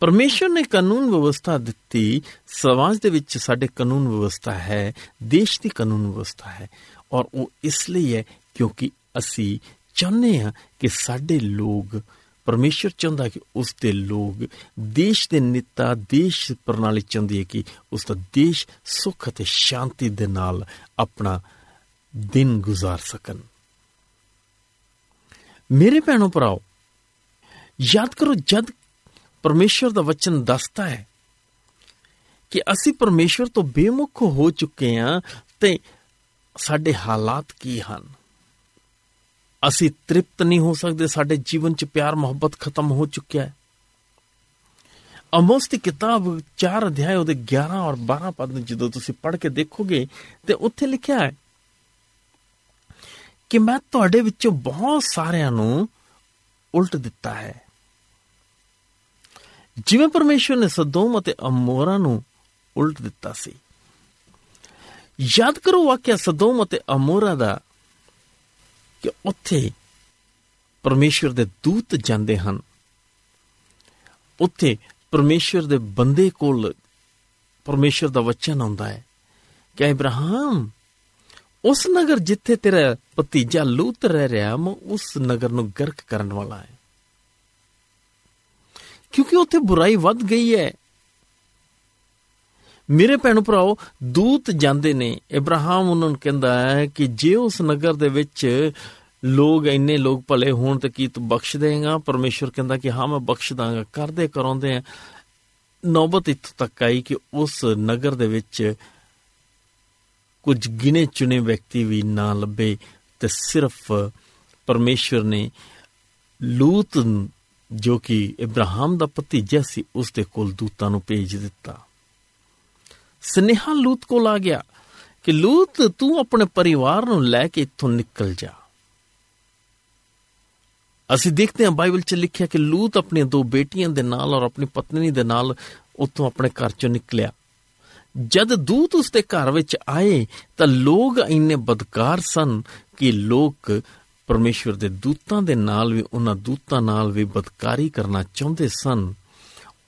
ਪਰਮੇਸ਼ਰ ਨੇ ਕਾਨੂੰਨ ਵਿਵਸਥਾ ਦਿੱਤੀ। ਸਮਾਜ ਦੇ ਵਿੱਚ ਸਾਡੇ ਕਾਨੂੰਨ ਵਿਵਸਥਾ ਹੈ, ਦੇਸ਼ ਦੀ ਕਾਨੂੰਨ ਵਿਵਸਥਾ ਹੈ। ਔਰ ਉਹ ਇਸ ਲਈ ਹੈ ਕਿਉਂਕਿ ਅਸੀਂ ਚਾਹੁੰਦੇ ਹਾਂ ਕਿ ਸਾਡੇ ਲੋਕ ਪਰਮੇਸ਼ਰ ਚਾਹੁੰਦਾ ਕਿ ਉਸ ਦੇ ਲੋਕ ਦੇਸ਼ ਦੇ ਨੇਤਾ, ਦੇਸ਼ ਪ੍ਰਣਾਲੀ ਚਾਹੁੰਦੀ ਹੈ ਕਿ ਉਸ ਦਾ ਦੇਸ਼ ਸੁੱਖ ਅਤੇ ਸ਼ਾਂਤੀ ਦੇ ਨਾਲ ਆਪਣਾ ਦਿਨ ਗੁਜ਼ਾਰ ਸਕਣ। ਮੇਰੇ ਭੈਣੋ ਭਰਾਓ, ਯਾਦ ਕਰੋ ਜਦ ਪਰਮੇਸ਼ਰ ਦਾ ਵਚਨ ਦੱਸਦਾ ਹੈ ਕਿ ਅਸੀਂ ਪਰਮੇਸ਼ਰ ਤੋਂ ਬੇਮੁਖ ਹੋ ਚੁੱਕੇ ਹਾਂ ਤੇ ਸਾਡੇ ਹਾਲਾਤ ਕੀ ਹਨ? ਅਸੀਂ ਤ੍ਰਿਪਤ ਨਹੀਂ ਹੋ ਸਕਦੇ, ਸਾਡੇ ਜੀਵਨ 'ਚ ਪਿਆਰ, ਮੁਹੱਬਤ ਖਤਮ ਹੋ ਚੁੱਕਿਆ ਹੈ। ਅਮੋਸ ਦੀ ਕਿਤਾਬ 4 ਅਧਿਆਇ ਉਹਦੇ 11 ਔਰ 12 ਪਦ ਨੂੰ ਜਦੋਂ ਤੁਸੀਂ ਪੜ੍ਹ ਕੇ ਦੇਖੋਗੇ, ਤੇ ਉੱਥੇ ਲਿਖਿਆ ਹੈ ਕਿ ਮੈਂ ਤੁਹਾਡੇ ਵਿੱਚੋਂ ਬਹੁਤ ਸਾਰਿਆਂ ਨੂੰ ਉਲਟ ਦਿੱਤਾ ਹੈ। ਜਿਵੇਂ ਪਰਮੇਸ਼ਵਰ ਨੇ ਸਦੋਮ ਅਤੇ ਅਮੋਰਾ ਨੂੰ ਉਲਟ ਦਿੱਤਾ ਸੀ। ਯਾਦ ਕਰੋ ਵਾਕਿਆ ਸਦੋਮ ਅਤੇ ਅਮੋਰਾ ਦਾ ਕਿ ਉੱਥੇ ਪਰਮੇਸ਼ਵਰ ਦੇ ਦੂਤ ਜਾਂਦੇ ਹਨ। ਉੱਥੇ ਪਰਮੇਸ਼ਵਰ ਦੇ ਬੰਦੇ ਕੋਲ ਪਰਮੇਸ਼ਵਰ ਦਾ ਵਚਨ ਆਉਂਦਾ ਹੈ ਕਿ ਇਬਰਾਹਿਮ ਉਸ ਨਗਰ ਜਿੱਥੇ ਤੇਰਾ ਭਤੀਜਾ ਲੂਤ ਰਹਿ ਰਿਹਾ, ਮੈਂ ਉਸ ਨਗਰ ਨੂੰ ਗਰਕ ਕਰਨ ਵਾਲਾ ਹੈ। ਕਿਉਂਕਿ ਉੱਥੇ ਬੁਰਾਈ ਵੱਧ ਗਈ ਹੈ ਮੇਰੇ ਭੈਣੋ ਭਰਾਓ, ਦੂਤ ਜਾਂਦੇ ਨੇ। ਇਬਰਾਹਿਮ ਉਹਨਾਂ ਨੂੰ ਕਹਿੰਦਾ ਹੈ ਕਿ ਜੇ ਉਸ ਨਗਰ ਦੇ ਵਿੱਚ ਲੋਕ ਇੰਨੇ ਲੋਕ ਭਲੇ ਹੋਣ ਤੇ ਕੀ ਤੂੰ ਬਖਸ਼ ਦੇਗਾ? ਪਰਮੇਸ਼ਰ ਕਹਿੰਦਾ ਕਿ ਹਾਂ, ਮੈਂ ਬਖਸ਼ ਦਾਂਗਾ। ਕਰਦੇ ਕਰਾਉਂਦੇ ਆ। ਨੌਬਤ ਇੱਥੋਂ ਤੱਕ ਆਈ ਕਿ ਉਸ ਨਗਰ ਦੇ ਵਿੱਚ ਕੁਝ ਗਿਣੇ ਚੁਣੇ ਵਿਅਕਤੀ ਵੀ ਨਾ ਲੱਭੇ ਤੇ ਸਿਰਫ ਪਰਮੇਸ਼ਵਰ ਨੇ ਲੂਤ ਜੋ ਕਿ ਇਬਰਾਹਿਮ ਦਾ ਭਤੀਜਾ ਸੀ, ਉਸ ਦੇ ਕੋਲ ਦੂਤਾਂ ਨੂੰ ਭੇਜ ਦਿੱਤਾ। ਸਨੇਹਾ ਲੂਤ ਕੋਲ ਆ ਗਿਆ ਕਿ ਲੂਤ, ਤੂੰ ਆਪਣੇ ਪਰਿਵਾਰ ਨੂੰ ਲੈ ਕੇ ਇੱਥੋਂ ਨਿਕਲ ਜਾ। ਅਸੀਂ ਦੇਖਦੇ ਹਾਂ ਬਾਈਬਲ 'ਚ ਲਿਖਿਆ ਕਿ ਲੂਤ ਆਪਣੀਆਂ ਦੋ ਬੇਟੀਆਂ ਦੇ ਨਾਲ ਔਰ ਆਪਣੀ ਪਤਨੀ ਦੇ ਨਾਲ ਉੱਥੋਂ ਆਪਣੇ ਘਰ 'ਚੋਂ ਨਿਕਲਿਆ। ਜਦ ਦੂਤ ਉਸ ਦੇ ਘਰ ਵਿੱਚ ਆਏ ਤਾਂ ਲੋਕ ਇੰਨੇ ਬਦਕਾਰ ਸਨ ਕਿ ਲੋਕ ਪਰਮੇਸ਼ਵਰ ਦੇ ਦੂਤਾਂ ਦੇ ਨਾਲ ਵੀ, ਉਹਨਾਂ ਦੂਤਾਂ ਨਾਲ ਵੀ ਬਦਕਾਰੀ ਕਰਨਾ ਚਾਹੁੰਦੇ ਸਨ।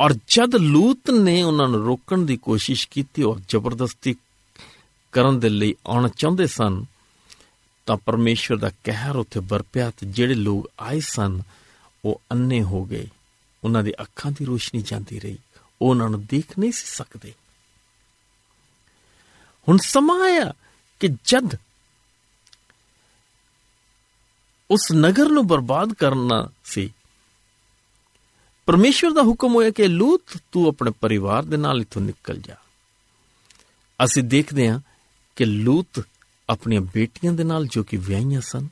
ਔਰ ਜਦ ਲੂਤ ਨੇ ਉਹਨਾਂ ਨੂੰ ਰੋਕਣ ਦੀ ਕੋਸ਼ਿਸ਼ ਕੀਤੀ ਔਰ ਜ਼ਬਰਦਸਤੀ ਕਰਨ ਦੇ ਲਈ ਆਉਣਾ ਚਾਹੁੰਦੇ ਸਨ, ਤਾਂ ਪਰਮੇਸ਼ਵਰ ਦਾ ਕਹਿਰ ਉੱਥੇ ਵਰਪਿਆ ਤੇ ਜਿਹੜੇ ਲੋਕ ਆਏ ਸਨ, ਉਹ ਅੰਨੇ ਹੋ ਗਏ। ਉਹਨਾਂ ਦੀ ਅੱਖਾਂ ਦੀ ਰੋਸ਼ਨੀ ਜਾਂਦੀ ਰਹੀ। ਉਹ ਉਹਨਾਂ ਨੂੰ ਦੇਖ ਨਹੀਂ ਸੀ ਸਕਦੇ। ਹੁਣ ਸਮਾਂ ਆਇਆ ਕਿ ਜਦ ਉਸ ਨਗਰ ਨੂੰ ਬਰਬਾਦ ਕਰਨਾ ਸੀ ਪਰਮੇਸ਼ਵਰ ਦਾ ਹੁਕਮ ਹੋਇਆ ਕਿ ਲੂਤ, ਤੂੰ ਆਪਣੇ ਪਰਿਵਾਰ ਦੇ ਨਾਲ ਇਥੋਂ ਨਿਕਲ ਜਾ। ਅਸੀਂ ਦੇਖਦੇ ਹਾਂ ਕਿ ਲੂਤ ਆਪਣੀਆਂ ਬੇਟੀਆਂ ਦੇ ਨਾਲ ਜੋ ਕਿ ਵਿਆਹੀਆਂ ਸਨ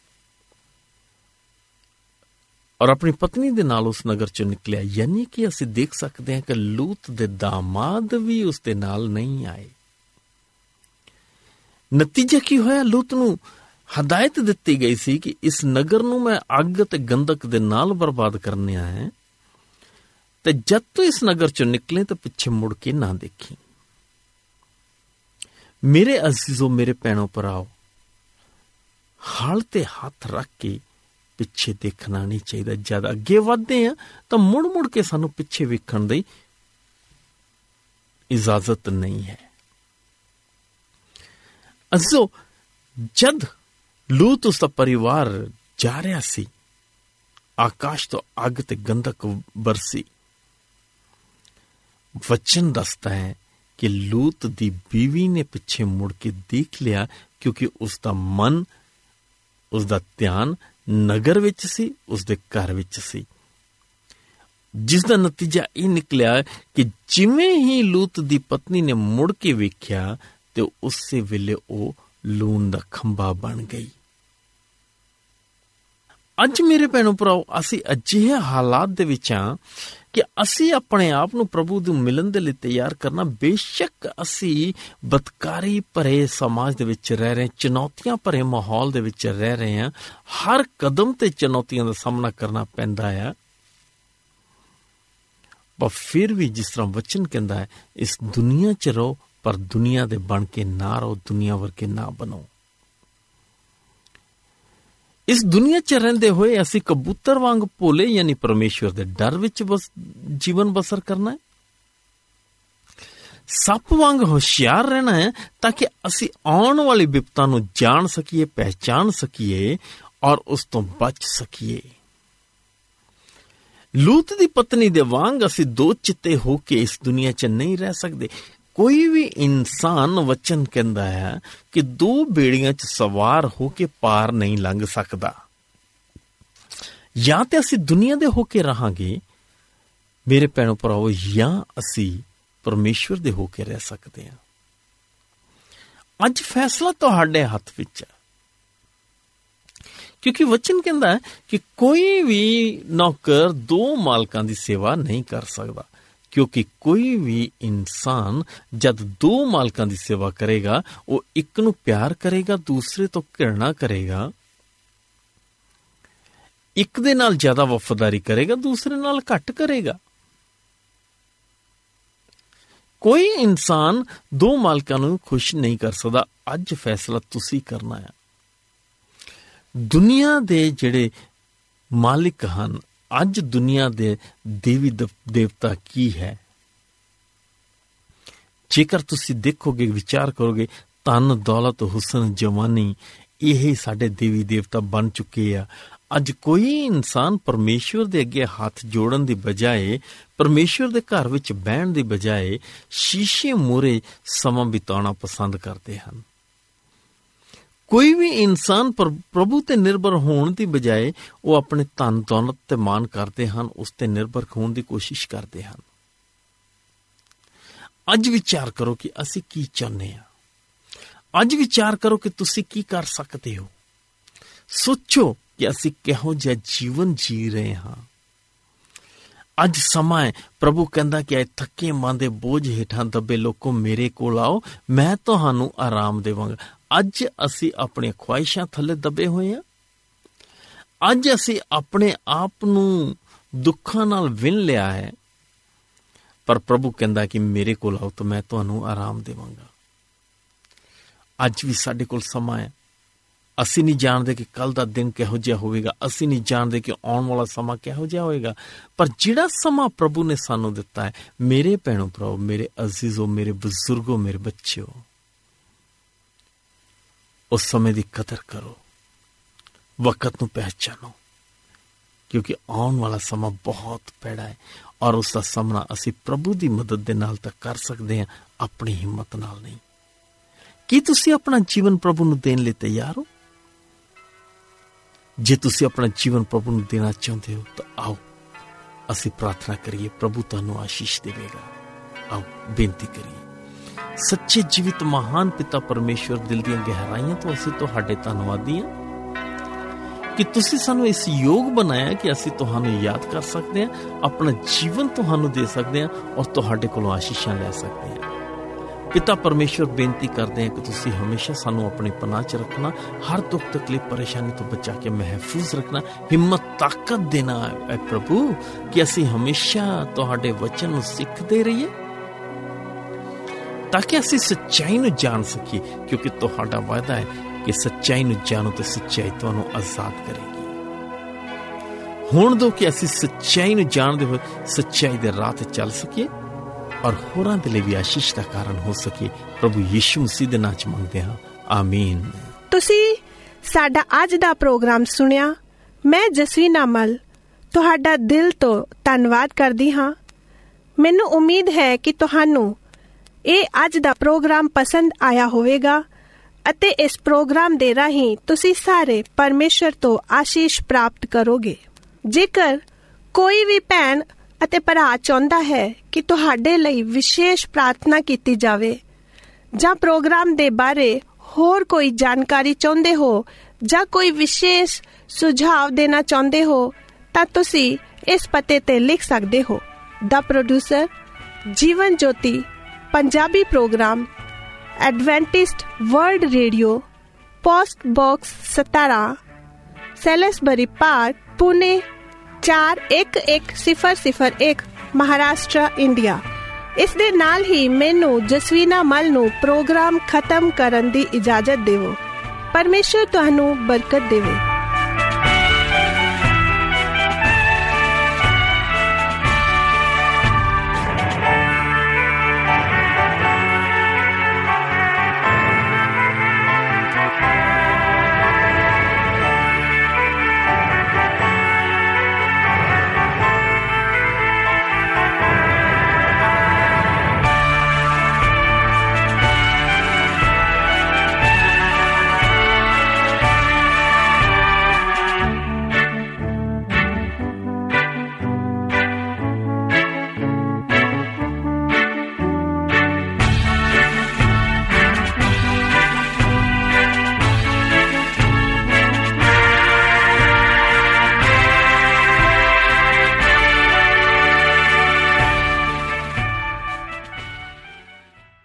ਔਰ ਆਪਣੀ ਪਤਨੀ ਦੇ ਨਾਲ ਉਸ ਨਗਰ ਚੋਂ ਨਿਕਲਿਆ, ਯਾਨੀ ਕਿ ਅਸੀਂ ਦੇਖ ਸਕਦੇ ਹਾਂ ਕਿ ਲੂਤ ਦੇ ਦਾਮਾਦ ਵੀ ਉਸ ਦੇ ਨਾਲ ਨਹੀਂ ਆਏ। ਨਤੀਜਾ ਕੀ ਹੋਇਆ? ਲੂਤ ਨੂੰ ਹਦਾਇਤ ਦਿੱਤੀ ਗਈ ਸੀ ਕਿ ਇਸ ਨਗਰ ਨੂੰ ਮੈਂ ਅੱਗ ਤੇ ਗੰਧਕ ਦੇ ਨਾਲ ਬਰਬਾਦ ਕਰਨਿਆ ਹੈ। ਤੇ ਜਦ ਤੂੰ ਇਸ ਨਗਰ ਚੋਂ ਨਿਕਲੇ ਤਾਂ ਪਿੱਛੇ ਮੁੜ ਕੇ ਨਾ ਦੇਖੀ। ਮੇਰੇ ਅਜ਼ੀਜ਼ੋ, ਮੇਰੇ ਭੈਣੋ ਭਰਾਓ, ਹਾਲ ਤੇ ਹੱਥ ਰੱਖ ਕੇ ਪਿੱਛੇ ਦੇਖਣਾ ਨਹੀਂ ਚਾਹੀਦਾ। ਜਦ ਅੱਗੇ ਵਧਦੇ ਆ ਤਾਂ ਮੁੜ ਮੁੜ ਕੇ ਸਾਨੂੰ ਪਿੱਛੇ ਵੇਖਣ ਦੀ ਇਜਾਜ਼ਤ ਨਹੀਂ ਹੈ। ਅਜ਼ੋ ਜਦ ਲੂਤ ਉਸ ਦਾ ਪਰਿਵਾਰ ਜਾ ਰਿਹਾ ਸੀ, ਆਕਾਸ਼ ਤੋਂ ਅੱਗ ਤੇ ਗੰਧਕ ਵਰਸੀ ਵਚਨ ਦੱਸਦਾ ਹੈ ਕਿ ਲੂਤ ਦੀ ਬੀਵੀ ਨੇ ਪਿੱਛੇ ਮੁੜ ਕੇ ਦੇਖ ਲਿਆ ਕਿਉਂਕਿ ਉਸ ਦਾ ਮਨ ਉਸ ਦਾ ਧਿਆਨ ਨਗਰ ਵਿੱਚ ਸੀ ਉਸ ਦੇ ਘਰ ਵਿੱਚ ਸੀ ਜਿਸ ਦਾ ਨਤੀਜਾ ਇਹ ਨਿਕਲਿਆ ਕਿ ਜਿਵੇਂ ਹੀ ਲੂਤ ਦੀ ਪਤਨੀ ਨੇ ਮੁੜ ਕੇ ਵੇਖਿਆ ਤੇ ਉਸੇ ਵੇਲੇ ਉਹ ਲੂਣ ਦਾ ਖੰਭਾ ਬਣ ਗਈ ਅੱਜ ਮੇਰੇ ਭੈਣੋ ਭਰਾਓ, ਅਸੀਂ ਅਜਿਹੇ ਹਾਲਾਤ ਦੇ ਵਿੱਚ ਆ ਕਿ ਅਸੀਂ ਆਪਣੇ ਆਪ ਨੂੰ ਪ੍ਰਭੂ ਨੂੰ ਮਿਲਣ ਦੇ ਲਈ ਤਿਆਰ ਕਰਨਾ ਬੇਸ਼ੱਕ ਅਸੀਂ ਬਦਕਾਰੀ ਭਰੇ ਸਮਾਜ ਦੇ ਵਿੱਚ ਰਹਿ ਰਹੇ ਚੁਣੌਤੀਆਂ ਭਰੇ ਮਾਹੌਲ ਦੇ ਵਿੱਚ ਰਹਿ ਰਹੇ ਹਾਂ। ਹਰ ਕਦਮ ਤੇ ਚੁਣੌਤੀਆਂ ਦਾ ਸਾਹਮਣਾ ਕਰਨਾ ਪੈਂਦਾ ਹੈ ਪਰ ਫਿਰ ਵੀ ਜਿਸ ਤਰ੍ਹਾਂ ਵਚਨ ਕਹਿੰਦਾ ਹੈ, ਇਸ ਦੁਨੀਆ 'ਚ ਰਹੋ, ਪਰ ਦੁਨੀਆ ਦੇ ਬਣ ਕੇ ਨਾ ਰਹੋ, ਦੁਨੀਆ ਵਰਗੇ ਨਾ ਬਣੋ। ਇਸ ਦੁਨੀਆ 'ਚ ਰਹਿੰਦੇ ਹੋਏ ਅਸੀਂ ਕਬੂਤਰ ਵਾਂਗ ਭੋਲੇ, ਯਾਨੀ ਪਰਮੇਸ਼ਵਰ ਦੇ ਡਰ ਵਿੱਚ ਬਸ, ਜੀਵਨ ਬਸਰ ਕਰਨਾ ਹੈ। ਸੱਪ ਵਾਂਗ ਹੁਸ਼ਿਆਰ ਰਹਿਣਾ ਹੈ ਤਾਂ ਕਿ ਅਸੀਂ ਆਉਣ ਵਾਲੀ ਵਿਪਤਾ ਨੂੰ ਜਾਣ ਸਕੀਏ ਪਹਿਚਾਨ ਸਕੀਏ ਔਰ ਉਸ ਤੋਂ ਬਚ ਸਕੀਏ। ਲੂਤ ਦੀ ਪਤਨੀ ਦੇ ਵਾਂਗ ਅਸੀਂ ਦੋ ਚਿੱਤੇ ਹੋ ਕੇ ਇਸ ਦੁਨੀਆ 'ਚ ਨਹੀਂ ਰਹਿ ਸਕਦੇ। ਕੋਈ ਵੀ ਇਨਸਾਨ ਵਚਨ ਕਹਿੰਦਾ ਹੈ ਕਿ ਦੋ ਬੇੜੀਆਂ 'ਚ ਸਵਾਰ ਹੋ ਕੇ ਪਾਰ ਨਹੀਂ ਲੰਘ ਸਕਦਾ। ਜਾਂ ਤੇ ਅਸੀਂ ਦੁਨੀਆ ਦੇ ਹੋ ਕੇ ਰਹਾਂਗੇ, ਮੇਰੇ ਭੈਣੋ ਭਰਾਵੋ, ਜਾਂ ਅਸੀਂ ਪਰਮੇਸ਼ਵਰ ਦੇ ਹੋ ਕੇ ਰਹਿ ਸਕਦੇ ਹਾਂ। ਅੱਜ ਫੈਸਲਾ ਤੁਹਾਡੇ ਹੱਥ ਵਿੱਚ ਹੈ। ਕਿਉਂਕਿ ਵਚਨ ਕਹਿੰਦਾ ਹੈ ਕਿ ਕੋਈ ਵੀ ਨੌਕਰ ਦੋ ਮਾਲਕਾਂ ਦੀ ਸੇਵਾ ਨਹੀਂ ਕਰ ਸਕਦਾ। ਕਿਉਂਕਿ ਕੋਈ ਵੀ ਇਨਸਾਨ ਜਦ ਦੋ ਮਾਲਕਾਂ ਦੀ ਸੇਵਾ ਕਰੇਗਾ, ਉਹ ਇੱਕ ਨੂੰ ਪਿਆਰ ਕਰੇਗਾ, ਦੂਸਰੇ ਤੋਂ ਘਿਰਣਾ ਕਰੇਗਾ। ਇੱਕ ਦੇ ਨਾਲ ਜ਼ਿਆਦਾ ਵਫਾਦਾਰੀ ਕਰੇਗਾ, ਦੂਸਰੇ ਨਾਲ ਘੱਟ ਕਰੇਗਾ। ਕੋਈ ਇਨਸਾਨ ਦੋ ਮਾਲਕਾਂ ਨੂੰ ਖੁਸ਼ ਨਹੀਂ ਕਰ ਸਕਦਾ, ਅੱਜ ਫੈਸਲਾ ਤੁਸੀਂ ਕਰਨਾ ਹੈ। ਦੁਨੀਆ ਦੇ ਜਿਹੜੇ ਮਾਲਿਕ ਹਨ ਅੱਜ ਦੁਨੀਆ ਦੇ ਦੇਵੀ ਦੇਵਤਾ ਕੀ ਹੈ? ਜੇਕਰ ਤੁਸੀਂ ਦੇਖੋਗੇ, ਵਿਚਾਰ ਕਰੋਗੇ ਤਨ ਦੌਲਤ, ਹੁਸਨ, ਜਵਾਨੀ, ਇਹ ਸਾਡੇ ਦੇਵੀ ਦੇਵਤਾ ਬਣ ਚੁੱਕੇ ਆ। ਅੱਜ ਕੋਈ ਇਨਸਾਨ ਪਰਮੇਸ਼ਵਰ ਦੇ ਅੱਗੇ ਹੱਥ ਜੋੜਨ ਦੀ ਬਜਾਏ, ਪਰਮੇਸ਼ਵਰ ਦੇ ਘਰ ਵਿੱਚ ਬਹਿਣ ਦੀ ਬਜਾਏ, ਸ਼ੀਸ਼ੇ ਮੂਰੇ ਸਮਾਂ ਬਿਤਾਉਣਾ ਪਸੰਦ ਕਰਦੇ ਹਨ। ਕੋਈ ਵੀ ਇਨਸਾਨ ਪ੍ਰਭੂ ਤੇ ਨਿਰਭਰ ਹੋਣ ਦੀ ਬਜਾਏ ਉਹ ਆਪਣੇ ਧਨ, ਦੌਲਤ ਤੇ ਮਾਨ ਕਰਦੇ ਹਨ, ਉਸ ਤੇ ਨਿਰਭਰ ਹੋਣ ਦੀ ਕੋਸ਼ਿਸ਼ ਕਰਦੇ ਹਨ। ਅੱਜ ਵਿਚਾਰ ਕਰੋ ਕਿ ਅਸੀਂ ਕੀ ਚਾਹੁੰਦੇ ਹਾਂ। ਅੱਜ ਵਿਚਾਰ ਕਰੋ ਕਿ ਤੁਸੀਂ ਕੀ ਕਰ ਸਕਦੇ ਹੋ। ਸੋਚੋ ਕਿ ਅਸੀਂ ਕਿਹੋ ਜਿਹਾ ਜੀਵਨ ਜੀ ਰਹੇ ਹਾਂ। ਅੱਜ ਸਮਾਂ ਹੈ, ਪ੍ਰਭੂ ਕਹਿੰਦਾ ਕਿ ਐ ਥੱਕੇ ਮਨ ਦੇ ਬੋਝ ਹੇਠਾਂ ਦੱਬੇ ਲੋਕੋ ਮੇਰੇ ਕੋਲ ਆਓ, ਮੈਂ ਤੁਹਾਨੂੰ ਆਰਾਮ ਦੇਵਾਂਗਾ। ਅੱਜ ਅਸੀਂ ਆਪਣੀਆਂ ਖੁਆਇਸ਼ਾਂ ਥੱਲੇ ਦੱਬੇ ਹੋਏ ਹਾਂ। ਅੱਜ ਅਸੀਂ ਆਪਣੇ ਆਪ ਨੂੰ ਦੁੱਖਾਂ ਨਾਲ ਵਿੰਨ ਲਿਆ ਹੈ। ਪਰ ਪ੍ਰਭੂ ਕਹਿੰਦਾ ਕਿ ਮੇਰੇ ਕੋਲ ਆਓ ਤਾਂ ਮੈਂ ਤੁਹਾਨੂੰ ਆਰਾਮ ਦੇਵਾਂਗਾ। ਅੱਜ ਵੀ ਸਾਡੇ ਕੋਲ ਸਮਾਂ ਹੈ। ਅਸੀਂ ਨਹੀਂ ਜਾਣਦੇ ਕਿ ਕੱਲ ਦਾ ਦਿਨ ਕਿਹੋ ਜਿਹਾ ਹੋਵੇਗਾ। ਅਸੀਂ ਨਹੀਂ ਜਾਣਦੇ ਕਿ ਆਉਣ ਵਾਲਾ ਸਮਾਂ ਕਿਹੋ ਜਿਹਾ ਹੋਵੇਗਾ। ਪਰ ਜਿਹੜਾ ਸਮਾਂ ਪ੍ਰਭੂ ਨੇ ਸਾਨੂੰ ਦਿੱਤਾ ਹੈ, ਮੇਰੇ ਭੈਣੋ ਭਰਾਓ, ਮੇਰੇ ਅਜ਼ੀਜ਼ੋ, ਮੇਰੇ ਬਜ਼ੁਰਗੋ, ਮੇਰੇ ਬੱਚਿਓ ਉਸ ਸਮੇਂ ਦੀ ਕਦਰ ਕਰੋ। ਵਕਤ ਨੂੰ ਪਹਿਚਾਨੋ। ਕਿਉਂਕਿ ਆਉਣ ਵਾਲਾ ਸਮਾਂ ਬਹੁਤ ਪੈੜਾ ਹੈ ਔਰ ਉਸ ਦਾ ਸਾਹਮਣਾ ਅਸੀਂ ਪ੍ਰਭੂ ਦੀ ਮਦਦ ਦੇ ਨਾਲ ਤਾਂ ਕਰ ਸਕਦੇ ਹਾਂ, ਆਪਣੀ ਹਿੰਮਤ ਨਾਲ ਨਹੀਂ। ਕੀ ਤੁਸੀਂ ਆਪਣਾ ਜੀਵਨ ਪ੍ਰਭੂ ਨੂੰ ਦੇਣ ਲਈ ਤਿਆਰ ਹੋ? ਜੇ ਤੁਸੀਂ ਆਪਣਾ ਜੀਵਨ ਪ੍ਰਭੂ ਨੂੰ ਦੇਣਾ ਚਾਹੁੰਦੇ ਹੋ, ਤਾਂ ਆਓ, ਅਸੀਂ ਪ੍ਰਾਰਥਨਾ ਕਰੀਏ, ਪ੍ਰਭੂ ਤੁਹਾਨੂੰ ਆਸ਼ੀਸ਼ ਦੇਵੇਗਾ। ਆਓ, ਬੇਨਤੀ ਕਰੀਏ। ਸੱਚੇ ਜੀਵਿਤ ਮਹਾਨ ਪਿਤਾ ਪਰਮੇਸ਼ਵਰ ਦਿਲ ਦੀਆਂ ਗਹਿਰਾਈਆਂ ਤੋਂ ਅਸੀਂ ਤੁਹਾਡੇ ਧੰਨਵਾਦੀ ਹਾਂ। ਕਿ ਤੁਸੀਂ ਸਾਨੂੰ ਇਸ ਯੋਗ ਬਣਾਇਆ ਕਿ ਅਸੀਂ ਤੁਹਾਨੂੰ ਯਾਦ ਕਰ ਸਕਦੇ ਹਾਂ, ਆਪਣਾ ਜੀਵਨ ਤੁਹਾਨੂੰ ਦੇ ਸਕਦੇ ਹਾਂ ਔਰ ਤੁਹਾਡੇ ਕੋਲੋਂ ਆਸ਼ੀਸ਼ਾਂ ਲੈ ਸਕਦੇ ਹਾਂ। ਪਿਤਾ ਪਰਮੇਸ਼ਵਰ, ਬੇਨਤੀ ਕਰਦੇ ਹਾਂ ਕਿ ਤੁਸੀਂ ਹਮੇਸ਼ਾ ਸਾਨੂੰ ਆਪਣੇ ਪਨਾਹ 'ਚ ਰੱਖਣਾ, ਹਰ ਦੁੱਖ ਤਕਲੀਫ ਪਰੇਸ਼ਾਨੀ ਤੋਂ ਬਚਾ ਕੇ ਮਹਿਫੂਜ਼ ਰੱਖਣਾ, ਹਿੰਮਤ, ਤਾਕਤ ਦੇਣਾ ਹੈ। ਪ੍ਰਭੂ, ਕਿ ਅਸੀਂ ਹਮੇਸ਼ਾ ਤੁਹਾਡੇ ਵਚਨ ਨੂੰ ਸਿੱਖਦੇ ਰਹੀਏ। ਤਾਂ ਕਿ ਅਸੀਂ ਸੱਚਾਈ ਨੂੰ ਜਾਣ ਸਕੀਏ, ਕਿਉਂਕਿ ਤੁਹਾਡਾ ਵਾਅਦਾ ਹੈ ਕਿ ਸੱਚਾਈ ਨੂੰ ਜਾਣੋ ਤੇ ਸੱਚਾਈ ਤੁਹਾਨੂੰ ਆਜ਼ਾਦ ਕਰੇਗੀ। ਹੁਣ ਦੋ ਕਿ ਅਸੀਂ ਸੱਚਾਈ ਨੂੰ ਜਾਣਦੇ ਹੋਏ ਸੱਚਾਈ ਦੇ ਰਾਹ ਤੇ ਚੱਲ ਸਕੀਏ ਔਰ ਹੋਰਾਂ ਦੇ ਲਈ ਵੀ ਆਸ਼ੀਸ਼ ਦਾ ਕਾਰਨ ਹੋ ਸਕੇ ਪ੍ਰਭੂ ਯਿਸੂ ਮਸੀਹ ਦੇ ਨਾਮ ਚ ਮੰਗਦੇ ਹਾਂ। ਆਮੀਨ। ਤੁਸੀਂ ਸਾਡਾ ਅੱਜ ਦਾ ਪ੍ਰੋਗਰਾਮ ਸੁਣਿਆ। ਮੈਂ ਜਸਵੀ ਨਾਮਲ, ਤੁਹਾਡਾ ਦਿਲ ਤੋਂ ਧੰਨਵਾਦ ਕਰਦੀ ਹਾਂ। ਮੈਨੂੰ ਉਮੀਦ ਹੈ ਕਿ ਤੁਹਾਨੂੰ ਇਹ ਅੱਜ ਦਾ ਪ੍ਰੋਗਰਾਮ ਪਸੰਦ ਆਇਆ ਹੋਵੇਗਾ ਅਤੇ ਇਸ ਪ੍ਰੋਗਰਾਮ ਦੇ ਰਾਹੀਂ ਤੁਸੀਂ ਸਾਰੇ ਪਰਮੇਸ਼ਰ ਤੋਂ ਆਸ਼ੀਸ਼ ਪ੍ਰਾਪਤ ਕਰੋਗੇ। ਜੇਕਰ ਕੋਈ ਵੀ ਭੈਣ ਅਤੇ ਭਰਾ ਚਾਹੁੰਦਾ ਹੈ ਕਿ ਤੁਹਾਡੇ ਲਈ ਵਿਸ਼ੇਸ਼ ਪ੍ਰਾਰਥਨਾ ਕੀਤੀ ਜਾਵੇ ਜਾਂ ਪ੍ਰੋਗਰਾਮ ਦੇ ਬਾਰੇ ਹੋਰ ਕੋਈ ਜਾਣਕਾਰੀ ਚਾਹੁੰਦੇ ਹੋ ਜਾਂ ਕੋਈ ਵਿਸ਼ੇਸ਼ ਸੁਝਾਅ ਦੇਣਾ ਚਾਹੁੰਦੇ ਹੋ, ਤਾਂ ਤੁਸੀਂ ਇਸ ਪਤੇ ਤੇ ਲਿਖ ਸਕਦੇ ਹੋ। ਦਾ producer Jeevan Jyoti Punjabi program Adventist World Radio, post box 17 Salisbury Park, Pune 411001 Maharashtra, India. ਇਸ ਦੇ ਨਾਲ ਹੀ ਮੈਨੂੰ ਜਸਵੀਨਾ ਮਲ ਨੂੰ ਪ੍ਰੋਗਰਾਮ ਖਤਮ ਕਰਨ ਦੀ ਇਜਾਜ਼ਤ ਦਿਵੋ। ਪਰਮੇਸ਼ਰ ਤੁਹਾਨੂੰ ਬਰਕਤ ਦੇਵੇ।